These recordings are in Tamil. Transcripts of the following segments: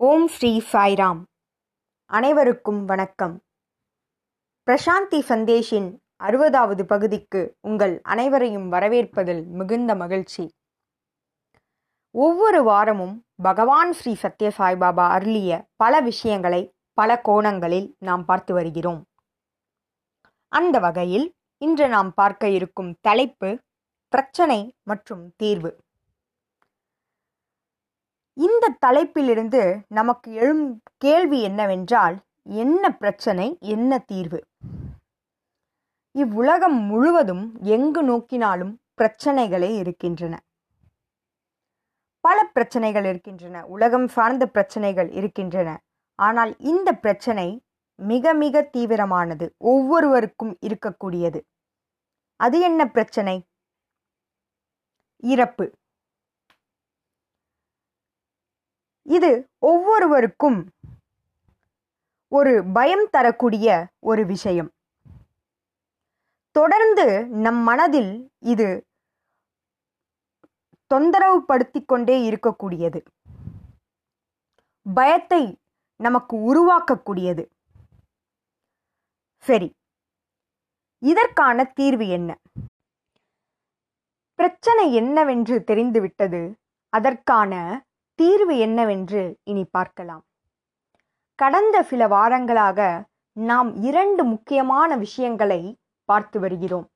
ஓம் ஸ்ரீ சாய்ராம். அனைவருக்கும் வணக்கம். பிரசாந்தி சந்தேஷின் அறுபதாவது பகுதிக்கு உங்கள் அனைவரையும் வரவேற்பதில் மிகுந்த மகிழ்ச்சி. ஒவ்வொரு வாரமும் பகவான் ஸ்ரீ சத்ய சாய்பாபா அருளிய பல விஷயங்களை பல கோணங்களில் நாம் பார்த்து வருகிறோம். அந்த வகையில் இன்று நாம் பார்க்க இருக்கும் தலைப்பு பிரச்சனை மற்றும் தீர்வு. இந்த தலைப்பிலிருந்து நமக்கு எழும் கேள்வி என்னவென்றால் என்ன பிரச்சனை என்ன தீர்வு? இவ்வுலகம் முழுவதும் எங்கு நோக்கினாலும் பிரச்சனைகளே இருக்கின்றன. பல பிரச்சனைகள் இருக்கின்றன. உலகம் சார்ந்த பிரச்சனைகள் இருக்கின்றன. ஆனால் இந்த பிரச்சனை மிக மிக தீவிரமானது. ஒவ்வொருவருக்கும் இருக்கக்கூடியது. அது என்ன பிரச்சனை? இறப்பு. இது ஒவ்வொருவருக்கும் ஒரு பயம் தரக்கூடிய ஒரு விஷயம். தொடர்ந்து நம் மனதில் இது தொந்தரவுபடுத்தி கொண்டே இருக்கக்கூடியது. பயத்தை நமக்கு உருவாக்கக்கூடியது. சரி இதற்கான தீர்வு என்ன? பிரச்சனை என்னவென்று தெரிந்துவிட்டது அதற்கான தீர்வு என்னவென்று இனி பார்க்கலாம். கடந்த சில வாரங்களாக நாம் இரண்டு முக்கியமான விஷயங்களை பார்த்து வருகிறோம்.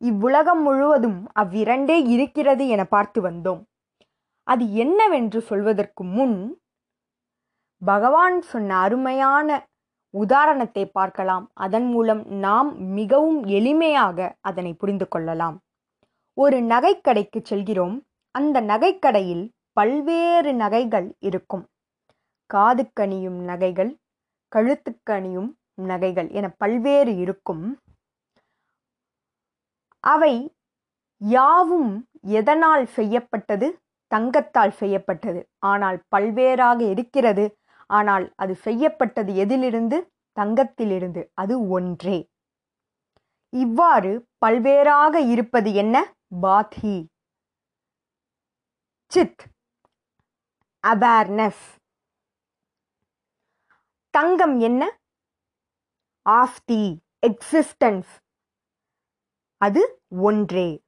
இவ்வுலகம் முழுவதும் அவ்விரண்டே இருக்கிறது என பார்த்து வந்தோம். அது என்னவென்று சொல்வதற்கு முன் பகவான் சொன்ன அருமையான உதாரணத்தை பார்க்கலாம். அதன் மூலம் நாம் மிகவும் எளிமையாக அதனை புரிந்து கொள்ளலாம். ஒரு நகைக்கடைக்கு செல்கிறோம். அந்த நகைக்கடையில் பல்வேறு நகைகள் இருக்கும். காதுக்கணியும் நகைகள் கழுத்துக்கணியும் நகைகள் என பல்வேறு இருக்கும். அவை யாவும் எதனால் செய்யப்பட்டது? தங்கத்தால் செய்யப்பட்டது. ஆனால் பல்வேறாக இருக்கிறது. ஆனால் அது செய்யப்பட்டது எதிலிருந்து? தங்கத்திலிருந்து. அது ஒன்றே. இவ்வாறு பல்வேறாக இருப்பது என்ன? பாத்தி சித். அவேர்னஸ். தங்கம் என்ன? Of the existence. அது ஒன்றே.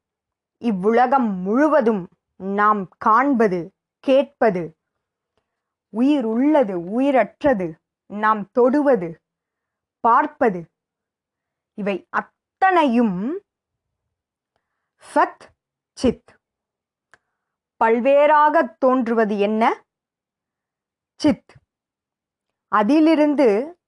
இவ்வுலகம் முழுவதும் நாம் காண்பது கேட்பது. உயிர் உள்ளது உயிரற்றது. நாம் தொடுவது பார்ப்பது. இவை அத்தனையும் சத் சித். பல்வேறாக தோன்றுவது என்ன? சித் அதிலிருந்து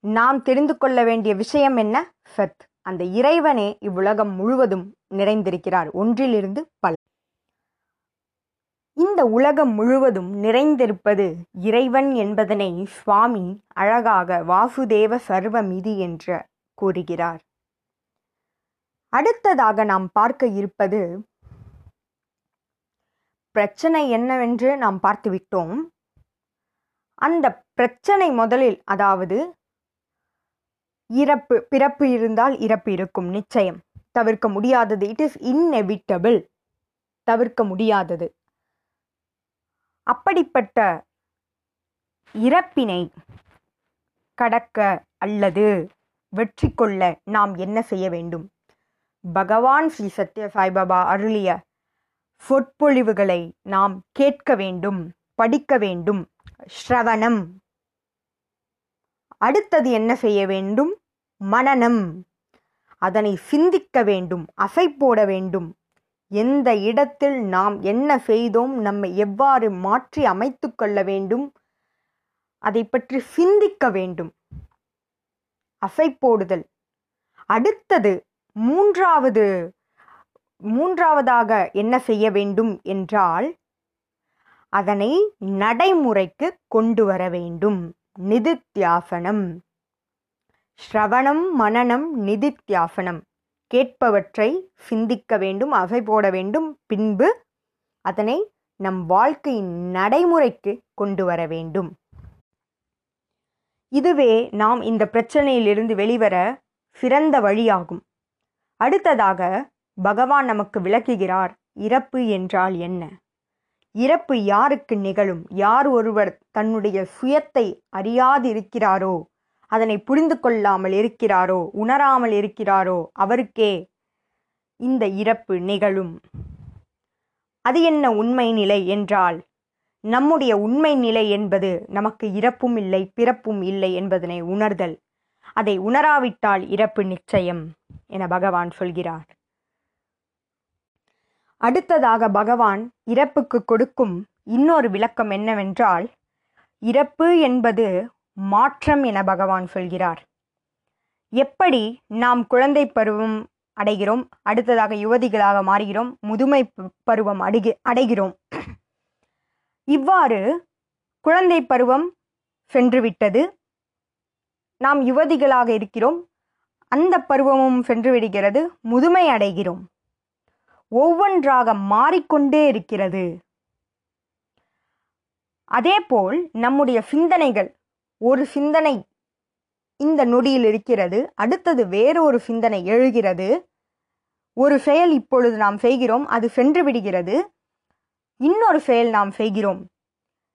நாம் தெரிந்து கொள்ள வேண்டிய விஷயம் என்ன? சத் அந்த இறைவனே இவ்வுலகம் முழுவதும் நிறைந்திருக்கிறார். ஒன்றிலிருந்து பல. இந்த உலகம் முழுவதும் நிறைந்திருப்பது இறைவன் என்பதனை சுவாமி அழகாக வாசுதேவ சர்வமிதி என்று கூறுகிறார். அடுத்ததாக நாம் பார்க்க இருப்பது பிரச்சனை என்னவென்று நாம் பார்த்துவிட்டோம். அந்த பிரச்சனை முதலில் அதாவது இறப்பு பிறப்பு இருந்தால் இறப்பு இருக்கும் நிச்சயம். தவிர்க்க முடியாதது இட் இஸ் இன்னெவிட்டபிள் தவிர்க்க முடியாதது. அப்படிப்பட்ட இறப்பினை கடக்க அல்லது வெற்றி கொள்ள நாம் என்ன செய்ய வேண்டும்? பகவான் ஸ்ரீ சத்ய சாய்பாபா அருளிய சொற்பொழிவுகளை நாம் கேட்க வேண்டும் படிக்க வேண்டும். ஸ்ரவணம். அடுத்தது என்ன செய்ய வேண்டும்? மனநம். அதனை சிந்திக்க வேண்டும் அசை போட வேண்டும். எந்த இடத்தில் நாம் என்ன செய்தோம் நம்மை எவ்வாறு மாற்றி அமைத்து கொள்ள வேண்டும்? அதை பற்றி சிந்திக்க வேண்டும். அசை போடுதல். அடுத்தது மூன்றாவது மூன்றாவதாக என்ன செய்ய வேண்டும் என்றால் அதனை நடைமுறைக்கு கொண்டு வர வேண்டும். நிதித்தியாசனம். ஸ்ரவணம் மனநம் நிதித்தியாசனம். கேட்பவற்றை சிந்திக்க வேண்டும் அசை போட வேண்டும். பின்பு அதனை நம் வாழ்க்கையின் நடைமுறைக்கு கொண்டு வர வேண்டும். இதுவே நாம் இந்த பிரச்சனையிலிருந்து வெளிவர சிறந்த வழியாகும். அடுத்ததாக பகவான் நமக்கு விளக்குகிறார் இறப்பு என்றால் என்ன? இறப்பு யாருக்கு நிகழும்? யார் ஒருவர் தன்னுடைய சுயத்தை அறியாதிருக்கிறாரோ அதனை புரிந்து கொள்ளாமல் இருக்கிறாரோ உணராமல் இருக்கிறாரோ அவருக்கே இந்த இறப்பு நிகழும். அது என்ன உண்மை நிலை என்றால் நம்முடைய உண்மை நிலை என்பது நமக்கு இறப்பும் இல்லை பிறப்பும் இல்லை என்பதனை உணர்தல். அதை உணராவிட்டால் இறப்பு நிச்சயம் என பகவான் சொல்கிறார். அடுத்ததாக பகவான் இறப்புக்கு கொடுக்கும் இன்னொரு விளக்கம் என்னவென்றால் இறப்பு என்பது மாற்றம் என பகவான் சொல்கிறார். எப்படி நாம் குழந்தை பருவம் அடைகிறோம் அடுத்ததாக யுவதிகளாக மாறுகிறோம் முதுமை பருவம் அடைகி அடைகிறோம். இவ்வாறு குழந்தை பருவம் சென்றுவிட்டது. நாம் யுவதிகளாக இருக்கிறோம் அந்த பருவமும் சென்று விடுகிறது முதுமை அடைகிறோம். ஒவ்வொன்றாக மாறிக்கொண்டே இருக்கிறது. அதேபோல் நம்முடைய சிந்தனைகள் ஒரு சிந்தனை இந்த நொடியில் இருக்கிறது அடுத்தது வேறு ஒரு சிந்தனை எழுகிறது. ஒரு செயல் இப்பொழுது நாம் செய்கிறோம் அது சென்று விடுகிறது. இன்னொரு செயல் நாம் செய்கிறோம்.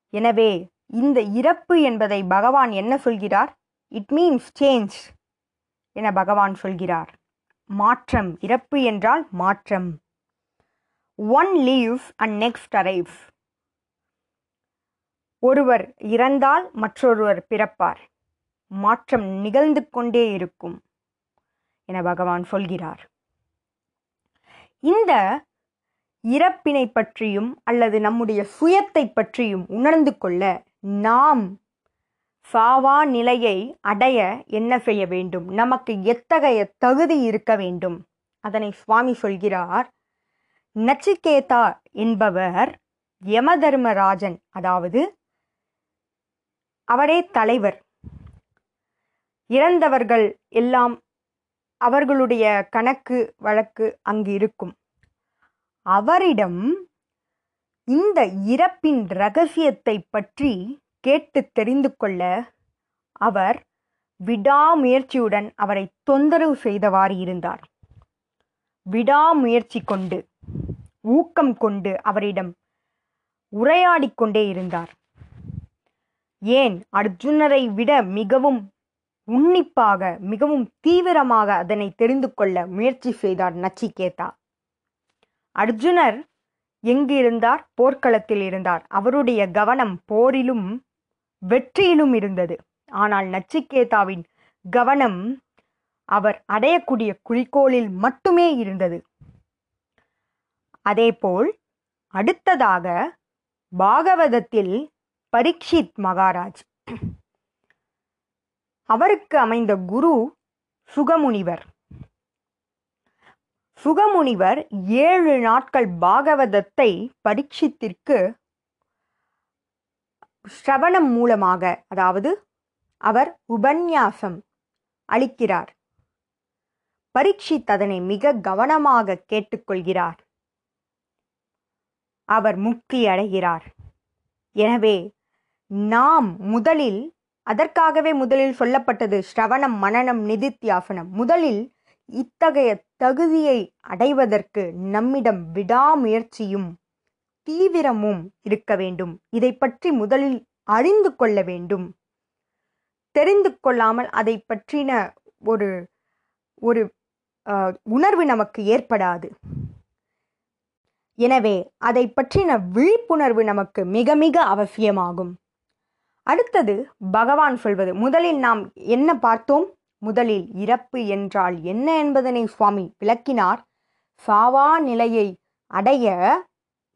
எனவே இந்த இறப்பு என்பதை பகவான் என்ன சொல்கிறார்? இட் மீன்ஸ் சேஞ்ச் என பகவான் சொல்கிறார். மாற்றம் இறப்பு என்றால் மாற்றம். One leaves and next arrives ஒருவர் இறந்தால் மற்றொருவர் பிறப்பார். மாற்றம் நிகழ்ந்து கொண்டே இருக்கும் என பகவான் சொல்கிறார். இந்த இறப்பினை பற்றியும் அல்லது நம்முடைய சுயத்தை பற்றியும் உணர்ந்து கொள்ள நாம் சாவா நிலையை அடைய என்ன செய்ய வேண்டும்? நமக்கு எத்தகைய தகுதி இருக்க வேண்டும்? அதனை சுவாமி சொல்கிறார். நச்சிகேதா என்பவர் யமதர்மராஜன் அதாவது அவரே தலைவர். இறந்தவர்கள் எல்லாம் அவர்களுடைய கணக்கு வழக்கு அங்கு இருக்கும். அவரிடம் இந்த இறப்பின் ரகசியத்தை பற்றி கேட்டு தெரிந்து கொள்ள அவர் விடாமுயற்சியுடன் அவரை தொந்தரவு செய்தவாறு இருந்தார். விடாமுயற்சி கொண்டு ஊக்கம் கொண்டு அவரிடம் உரையாடிக்கொண்டே இருந்தார். ஏன்? அர்ஜுனரை விட மிகவும் உன்னிப்பாக மிகவும் தீவிரமாக அதனை தெரிந்து கொள்ள முயற்சி செய்தார் நச்சிகேதா. அர்ஜுனர் எங்கு இருந்தார் போர்க்களத்தில் இருந்தார். அவருடைய கவனம் போரிலும் வெற்றியிலும் இருந்தது. ஆனால் நச்சிகேதாவின் கவனம் அவர் அடையக்கூடிய குறிக்கோளில் மட்டுமே இருந்தது. அதேபோல் அடுத்ததாக பாகவதத்தில் பரீட்சித் மகாராஜ். அவருக்கு அமைந்த குரு சுகமுனிவர். சுகமுனிவர் ஏழு நாட்கள் பாகவதத்தை பரீட்சித்திற்கு ஸ்ரவணம் மூலமாக அதாவது அவர் உபன்யாசம் அளிக்கிறார். பரீட்சித் அதனை மிக கவனமாக கேட்டுக்கொள்கிறார். அவர் முக்தி அடைகிறார். எனவே நாம் முதலில் அதற்காகவே முதலில் சொல்லப்பட்டது ஸ்ரவணம் மனநம் நிதித்தியாசனம். முதலில் இத்தகைய தகுதியை அடைவதற்கு நம்மிடம் விடாமுயற்சியும் தீவிரமும் இருக்க வேண்டும். இதை பற்றி முதலில் அறிந்து கொள்ள வேண்டும். தெரிந்து கொள்ளாமல் அதை பற்றின ஒரு ஒரு உணர்வு நமக்கு ஏற்படாது. எனவே அதை பற்றின விழிப்புணர்வு நமக்கு மிக மிக அவசியமாகும். அடுத்தது பகவான் சொல்வது. முதலில் நாம் என்ன பார்த்தோம்? முதலில் இறப்பு என்றால் என்ன என்பதனை சுவாமி விளக்கினார். சாவா நிலையை அடைய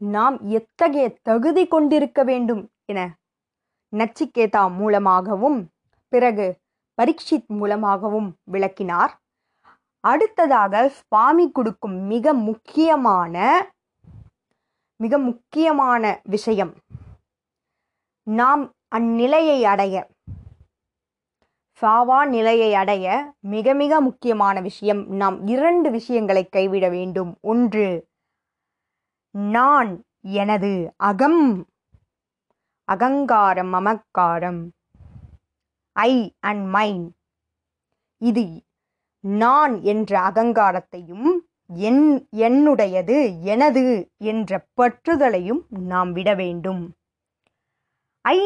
நாம் எத்தகைய தகுதி கொண்டிருக்க வேண்டும் என நச்சிகேதா மூலமாகவும் பிறகு பரீட்சித் மூலமாகவும் விளக்கினார். அடுத்ததாக சுவாமி கொடுக்கும் மிக முக்கியமான மிக முக்கியமான விஷயம். நாம் அந்நிலையை அடைய சாவா நிலையை அடைய மிக மிக முக்கியமான விஷயம். நாம் இரண்டு விஷயங்களை கைவிட வேண்டும். ஒன்று நான் எனது அகம் அகங்காரம் மமக்காரம். ஐ அண்ட் மைன். இது நான் என்ற அகங்காரத்தையும் என் என்னுடையது எனது என்ற பற்றுதலையும் நாம் விட வேண்டும். ஐ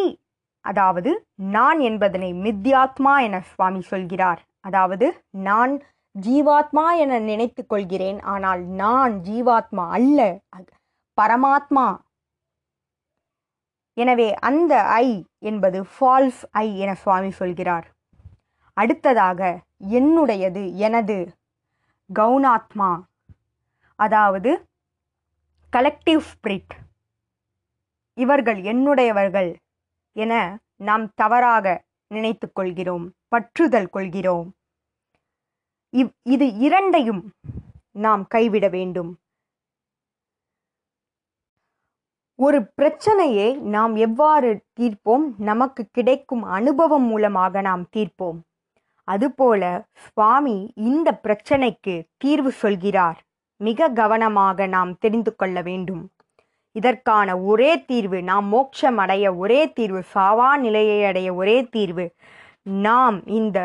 அதாவது நான் என்பதனை மித்யாத்மா என சுவாமி சொல்கிறார். அதாவது நான் ஜீவாத்மா என நினைத்து கொள்கிறேன் ஆனால் நான் ஜீவாத்மா அல்ல பரமாத்மா. எனவே அந்த ஐ என்பது ஃபால்ஸ் ஐ என சுவாமி சொல்கிறார். அடுத்ததாக என்னுடையது எனது கவுனாத்மா அதாவது கலெக்டிவ் ஸ்பிரிட் இவர்கள் என்னுடையவர்கள் என நாம் தவறாக நினைத்து கொள்கிறோம் பற்றுதல் கொள்கிறோம். இவ் இது இரண்டையும் நாம் கைவிட வேண்டும். ஒரு பிரச்சனையை நாம் எவ்வாறு தீர்ப்போம்? நமக்கு கிடைக்கும் அனுபவம் மூலமாக நாம் தீர்ப்போம். அதுபோல சுவாமி இந்த பிரச்சனைக்கு தீர்வு சொல்கிறார். மிக கவனமாக நாம் தெரிந்து கொள்ள வேண்டும். இதற்கான ஒரே தீர்வு நாம் மோட்சம் அடைய ஒரே தீர்வு சாவா நிலையை அடைய ஒரே தீர்வு. நாம் இந்த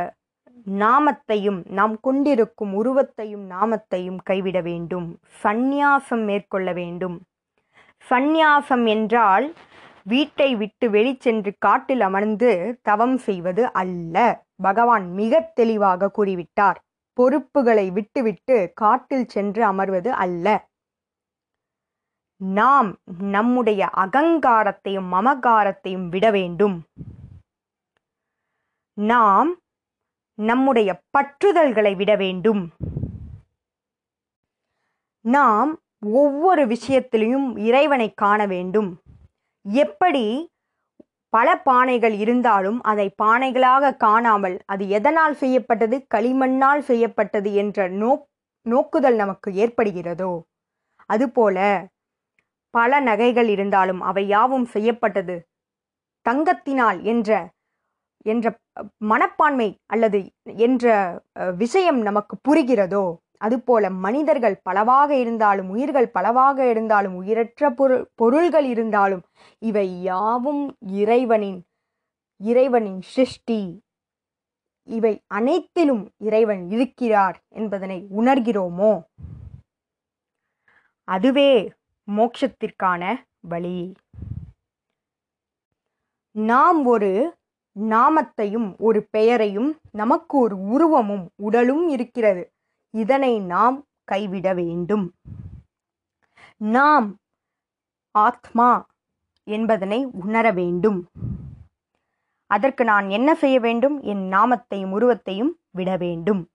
நாமத்தையும் நாம் கொண்டிருக்கும் உருவத்தையும் நாமத்தையும் கைவிட வேண்டும். சந்நியாசம் மேற்கொள்ள வேண்டும். சந்நியாசம் என்றால் வீட்டை விட்டு வெளிச்சென்று காட்டில் அமர்ந்து தவம் செய்வது அல்ல. பகவான் மிக தெளிவாக கூறிவிட்டார். பொறுப்புகளை விட்டுவிட்டு காட்டில் சென்று அமர்வது அல்ல. நாம் நம்முடைய அகங்காரத்தையும் மமகாரத்தையும் விட வேண்டும். நாம் நம்முடைய பற்றுதல்களை விட வேண்டும். நாம் ஒவ்வொரு விஷயத்திலையும் இறைவனை காண வேண்டும். எப்படி பல பானைகள் இருந்தாலும் அதை பானைகளாக காணாமல் அது எதனால் செய்யப்பட்டது களிமண்ணால் செய்யப்பட்டது என்ற நோக் நோக்குதல் நமக்கு ஏற்படுகிறதோ? அதுபோல பல நகைகள் இருந்தாலும் அவை யாவும் செய்யப்பட்டது? தங்கத்தினால் என்ற என்ற மனப்பான்மை அல்லது என்ற விஷயம் நமக்கு புரிகிறதோ? அதுபோல மனிதர்கள் பலவாக இருந்தாலும் உயிர்கள் பலவாக இருந்தாலும் உயிரற்ற பொருள் பொருள்கள் இருந்தாலும் இவை யாவும் இறைவனின் இறைவனின் சிருஷ்டி. இவை அனைத்திலும் இறைவன் இருக்கிறார் என்பதனை உணர்கிறோமோ? அதுவே மோட்சத்திற்கான வழி. நாம் ஒரு நாமத்தையும் ஒரு பெயரையும் நமக்கு ஒரு உருவமும் உடலும் இருக்கிறது. இதனை நாம் கைவிட வேண்டும். நாம் ஆத்மா என்பதனை உணர வேண்டும். அதற்கு நான் என்ன செய்ய வேண்டும்? என் நாமத்தையும் உருவத்தையும் விட வேண்டும்.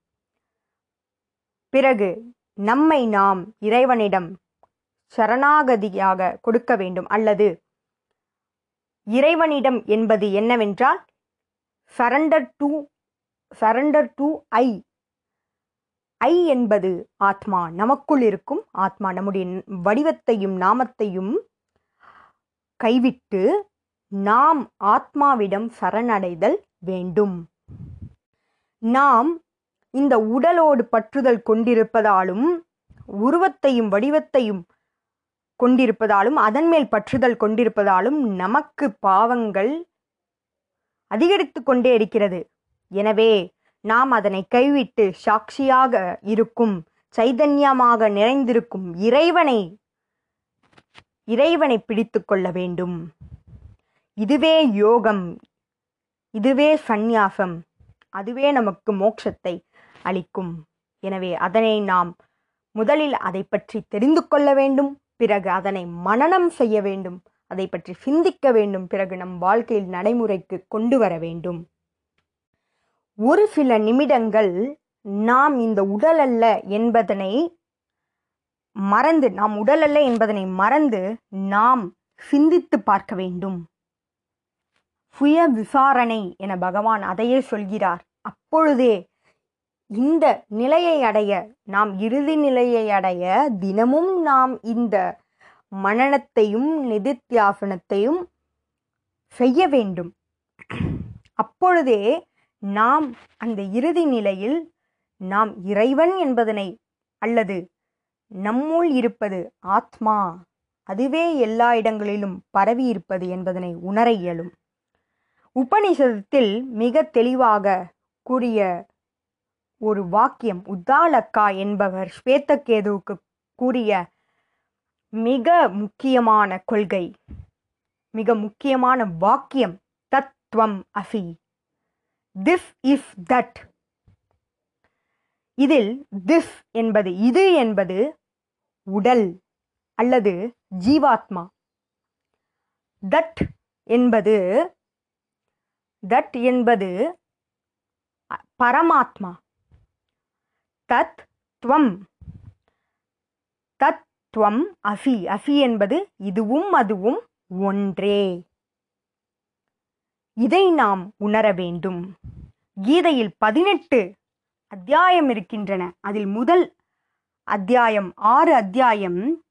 பிறகு நம்மை நாம் இறைவனிடம் சரணாகதியாக கொடுக்க வேண்டும். அல்லது இறைவனிடம் என்பது என்னவென்றால் surrender to surrender to I I என்பது ஆத்மா. நமக்குள் இருக்கும் ஆத்மா. நம்முடைய வடிவத்தையும் நாமத்தையும் கைவிட்டு நாம் ஆத்மாவிடம் சரணடைதல் வேண்டும். நாம் இந்த உடலோடு பற்றுதல் கொண்டிருப்பதாலும் உருவத்தையும் வடிவத்தையும் கொண்டிருப்பதாலும் அதன் மேல் பற்றுதல் கொண்டிருப்பதாலும் நமக்கு பாவங்கள் அதிகரித்து கொண்டே இருக்கிறது. எனவே நாம் அதனை கைவிட்டு சாட்சியாக இருக்கும் சைதன்யமாக நிறைந்திருக்கும் இறைவனை இறைவனை பிடித்து கொள்ள வேண்டும். இதுவே யோகம் இதுவே சந்நியாசம் அதுவே நமக்கு மோட்சத்தை அளிக்கும். எனவே அதனை நாம் முதலில் அதை பற்றி தெரிந்து கொள்ள வேண்டும் பிறகு அதனை மனனம் செய்ய வேண்டும் அதை பற்றி சிந்திக்க வேண்டும் பிறகு நம் வாழ்க்கையில் நடைமுறைக்கு கொண்டு வர வேண்டும். ஒரு சில நிமிடங்கள் நாம் இந்த உடல் அல்ல என்பதனை மறந்து நாம் உடல் அல்ல என்பதனை மறந்து நாம் சிந்தித்து பார்க்க வேண்டும். சுய விசாரணை என பகவான் அதையே சொல்கிறார். அப்பொழுதே இந்த நிலையை அடைய நாம் இறுதி நிலையை அடைய தினமும் நாம் இந்த மனனத்தையும் நிதித்தியாசனத்தையும் செய்ய வேண்டும். அப்பொழுதே நாம் அந்த இறுதி நிலையில் நாம் இறைவன் என்பதனை அல்லது நம்முள் இருப்பது ஆத்மா அதுவே எல்லா இடங்களிலும் பரவி இருப்பது என்பதனை உணர இயலும். உபனிஷதத்தில் மிக தெளிவாக கூறிய ஒரு வாக்கியம் உத்தாலக்கா என்பவர் ஸ்வேதகேதுவுக்கு கூறிய மிக முக்கியமான கொள்கை மிக முக்கியமான வாக்கியம் தத்துவம் அசி திஃப் இஃப் தட் இதில் திஃப் என்பது இது என்பது உடல் அல்லது ஜீவாத்மா. தட் என்பது தட் என்பது பரமாத்மா. தத் துவம் தத் துவம் அசி அஃபி என்பது இதுவும் அதுவும் ஒன்றே. இதை நாம் உணர வேண்டும். கீதையில் பதினெட்டு அத்தியாயம் இருக்கின்றன. அதில் முதல் அத்தியாயம் ஆறு அத்தியாயம்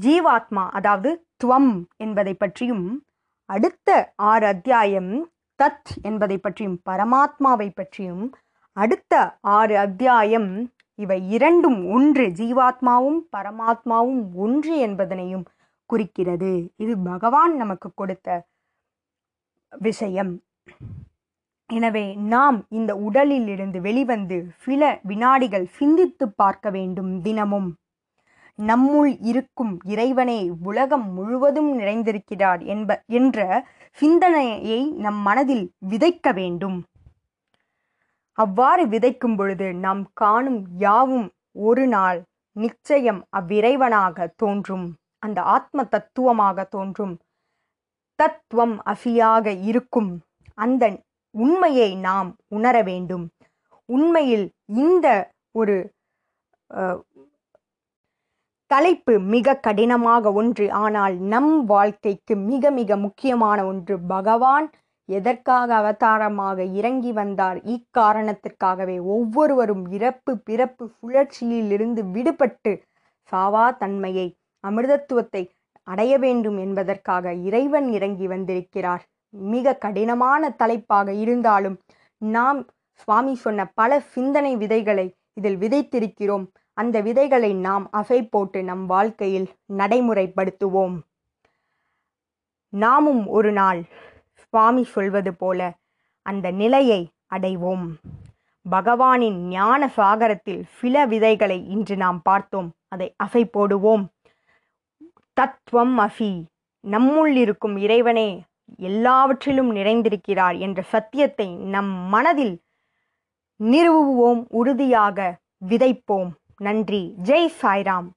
ஜீவாத்மா அதாவது துவம் என்பதை பற்றியும் அடுத்த ஆறு அத்தியாயம் தத் என்பதை பற்றியும் பரமாத்மாவை பற்றியும் அடுத்த ஆறு அத்தியாயம் இவை இரண்டும் ஒன்று ஜீவாத்மாவும் பரமாத்மாவும் ஒன்று என்பதனையும் குறிக்கிறது. இது பகவான் நமக்கு கொடுத்த விஷயம். எனவே நாம் இந்த உடலில் இருந்து வெளிவந்து சில வினாடிகள் சிந்தித்து பார்க்க வேண்டும் தினமும். நம்முள் இருக்கும் இறைவனே உலகம் முழுவதும் நிறைந்திருக்கிறார் என்ப என்ற சிந்தனையை நம் மனதில் விதைக்க வேண்டும். அவ்வாறு விதைக்கும் பொழுது நாம் காணும் யாவும் ஒரு நாள் நிச்சயம் அவ்விறைவனாக தோன்றும். அந்த ஆத்ம தத்துவமாக தோன்றும். தத்துவம் அசியாக இருக்கும். அந்த உண்மையை நாம் உணர வேண்டும். உண்மையில் இந்த ஒரு தலைப்பு மிக கடினமாக ஒன்று. ஆனால் நம் வாழ்க்கைக்கு மிக மிக முக்கியமான ஒன்று. பகவான் எதற்காக அவதாரமாக இறங்கி வந்தார்? இக்காரணத்திற்காகவே ஒவ்வொருவரும் இறப்பு பிறப்பு சுழற்சியிலிருந்து விடுபட்டு சாவா தன்மையை அமிர்தத்துவத்தை அடைய வேண்டும் என்பதற்காக இறைவன் இறங்கி வந்திருக்கிறார். மிக கடினமான தலைப்பாக இருந்தாலும் நாம் சுவாமி சொன்ன பல சிந்தனை விதைகளை இதில் விதைத்திருக்கிறோம். அந்த விதைகளை நாம் அசை போட்டு நம் வாழ்க்கையில் நடைமுறைப்படுத்துவோம். நாமும் ஒரு நாள் சுவாமி சொல்வது போல அந்த நிலையை அடைவோம். பகவானின் ஞான சாகரத்தில் சில விதைகளை இன்று நாம் பார்த்தோம். அதை அசை போடுவோம். தத்துவம் அசி நம்முள் இருக்கும் இறைவனே எல்லாவற்றிலும் நிறைந்திருக்கிறார் என்ற சத்தியத்தை நம் மனதில் நிறுவுவோம் உறுதியாக விதைப்போம். நன்றி. ஜெய் சாய்ராம்.